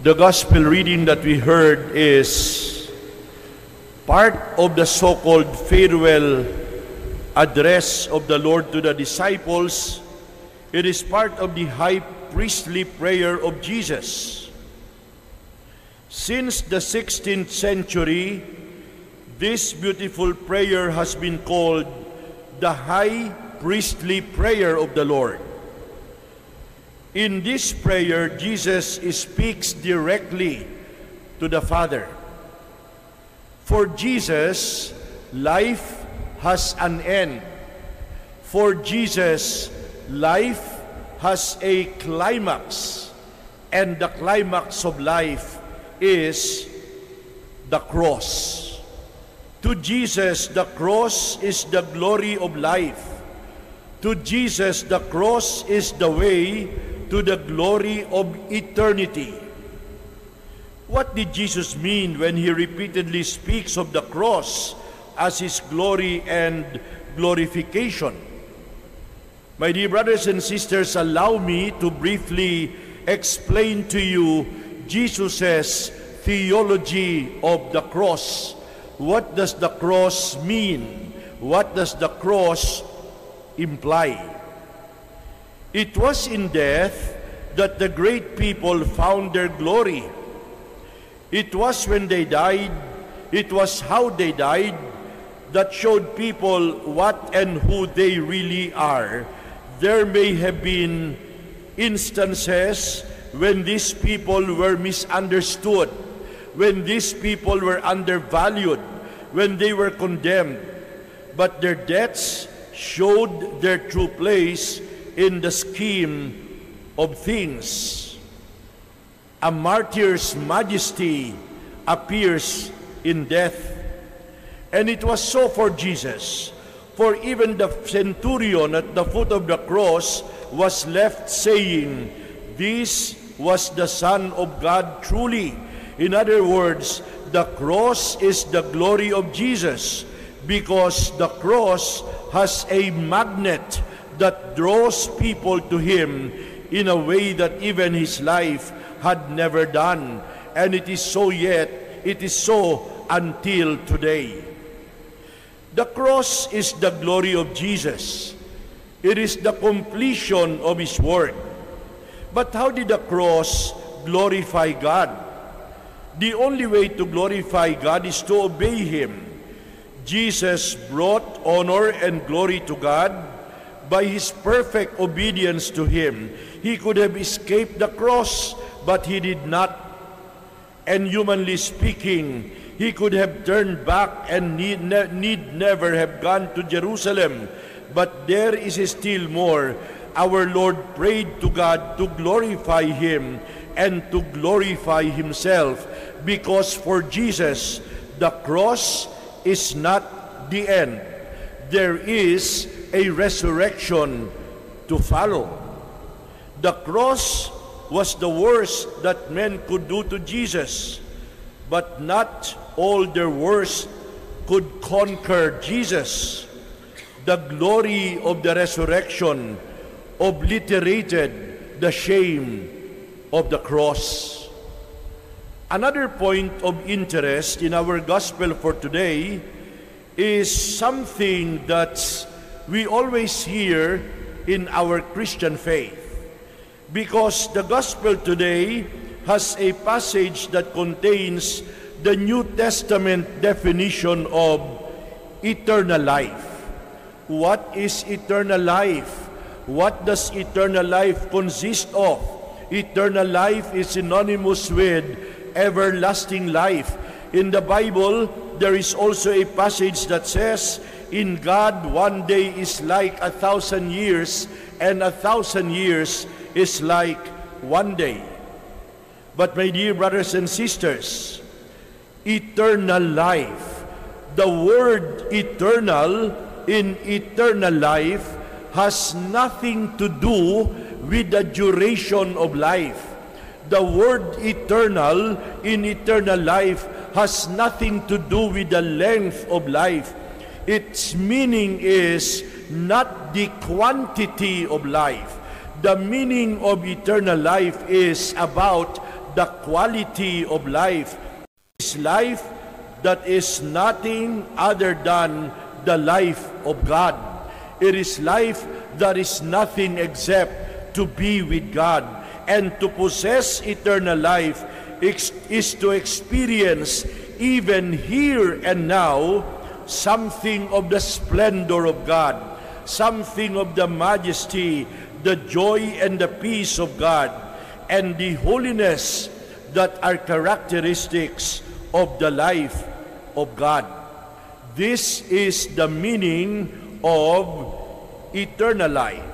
The gospel reading that we heard is part of the so called farewell address of the Lord to the disciples. It is part of the high priestly prayer of Jesus. Since the 16th century, this beautiful prayer has been called the high priestly prayer of the Lord. In this prayer, Jesus speaks directly to the Father. For Jesus, life has an end. For Jesus, life has a climax. And the climax of life is the cross. To Jesus, the cross is the glory of life. To Jesus, the cross is the way to the glory of eternity. What did Jesus mean when he repeatedly speaks of the cross as his glory and glorification? My dear brothers and sisters, allow me to briefly explain to you Jesus' theology of the cross. What does the cross mean? What does the cross imply? It was in death that the great people found their glory. It was when they died, it was how they died that showed people what and who they really are. There may have been instances when these people were misunderstood, when these people were undervalued, when they were condemned, but their deaths showed their true place in the scheme of things. A martyr's majesty appears in death. And it was so for Jesus. For even the centurion at the foot of the cross was left saying, This was the Son of God truly. In other words, the cross is the glory of Jesus because the cross has a magnet that draws people to Him in a way that even His life had never done. And it is so yet, it is so until today. The cross is the glory of Jesus. It is the completion of His work. But how did the cross glorify God? The only way to glorify God is to obey Him. Jesus brought honor and glory to God by his perfect obedience to him. He could have escaped the cross, but he did not. And humanly speaking, he could have turned back and need, ne- need never have gone to Jerusalem. But there is still more. Our Lord prayed to God to glorify him and to glorify himself because for Jesus, the cross is not the end. There is a resurrection to follow. The cross was the worst that men could do to Jesus, but not all their worst could conquer Jesus. The glory of the resurrection obliterated the shame of the cross. Another point of interest in our gospel for today is something that's we always hear in our Christian faith. Because the gospel today has a passage that contains the New Testament definition of eternal life. What is eternal life? What does eternal life consist of? Eternal life is synonymous with everlasting life. In the Bible, there is also a passage that says, In God, one day is like a thousand years, and a thousand years is like one day. But my dear brothers and sisters, eternal life, the word eternal in eternal life has nothing to do with the duration of life. The word eternal in eternal life has nothing to do with the length of life. Its meaning is not the quantity of life. The meaning of eternal life is about the quality of life. Is life that is nothing other than the life of God. It is life that is nothing except to be with God. And to possess eternal life is to experience even here and now something of the splendor of God, something of the majesty, the joy and the peace of God, and the holiness that are characteristics of the life of God. This is the meaning of eternal life.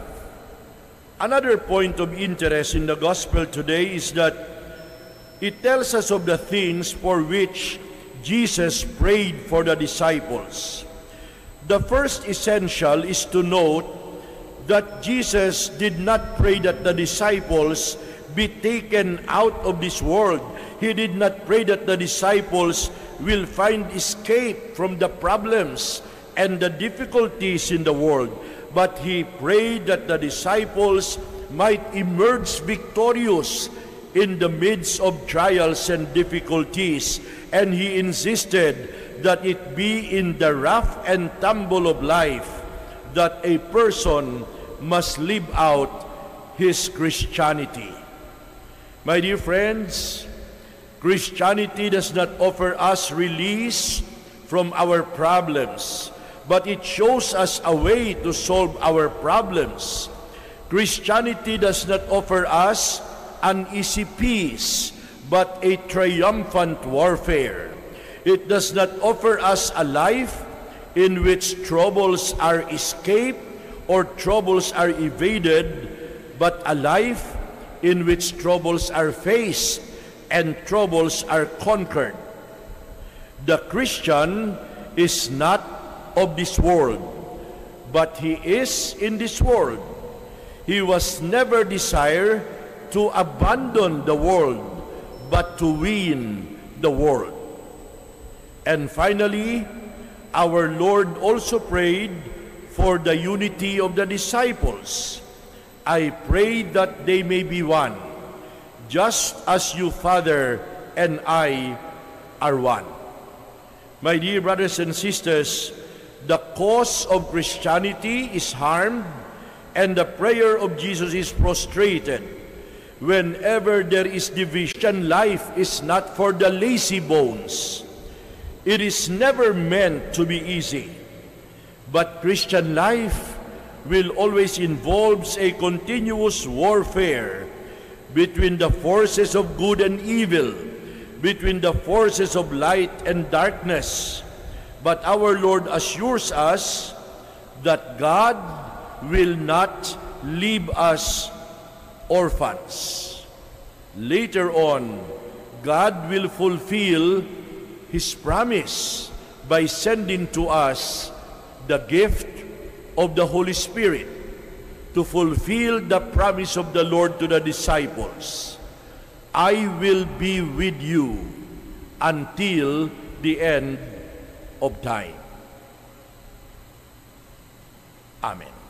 Another point of interest in the gospel today is that it tells us of the things for which Jesus prayed for the disciples. The first essential is to note that Jesus did not pray that the disciples be taken out of this world. He did not pray that the disciples will find escape from the problems and the difficulties in the world, but he prayed that the disciples might emerge victorious in the midst of trials and difficulties, and he insisted that it be in the rough and tumble of life that a person must live out his Christianity. My dear friends, Christianity does not offer us release from our problems, but it shows us a way to solve our problems. Christianity does not offer us an easy peace, but a triumphant warfare. It does not offer us a life in which troubles are escaped or troubles are evaded, but a life in which troubles are faced and troubles are conquered. The Christian is not of this world, but he is in this world. He was never desire to abandon the world, but to win the world. And finally, our Lord also prayed for the unity of the disciples. I pray that they may be one, just as you, Father, and I are one. My dear brothers and sisters, the cause of Christianity is harmed and the prayer of Jesus is prostrated. Whenever there is division, life is not for the lazy bones. It is never meant to be easy. But Christian life will always involves a continuous warfare between the forces of good and evil, between the forces of light and darkness. But our Lord assures us that God will not leave us orphans. Later on, God will fulfill His promise by sending to us the gift of the Holy Spirit to fulfill the promise of the Lord to the disciples. I will be with you until the end of time. Amen.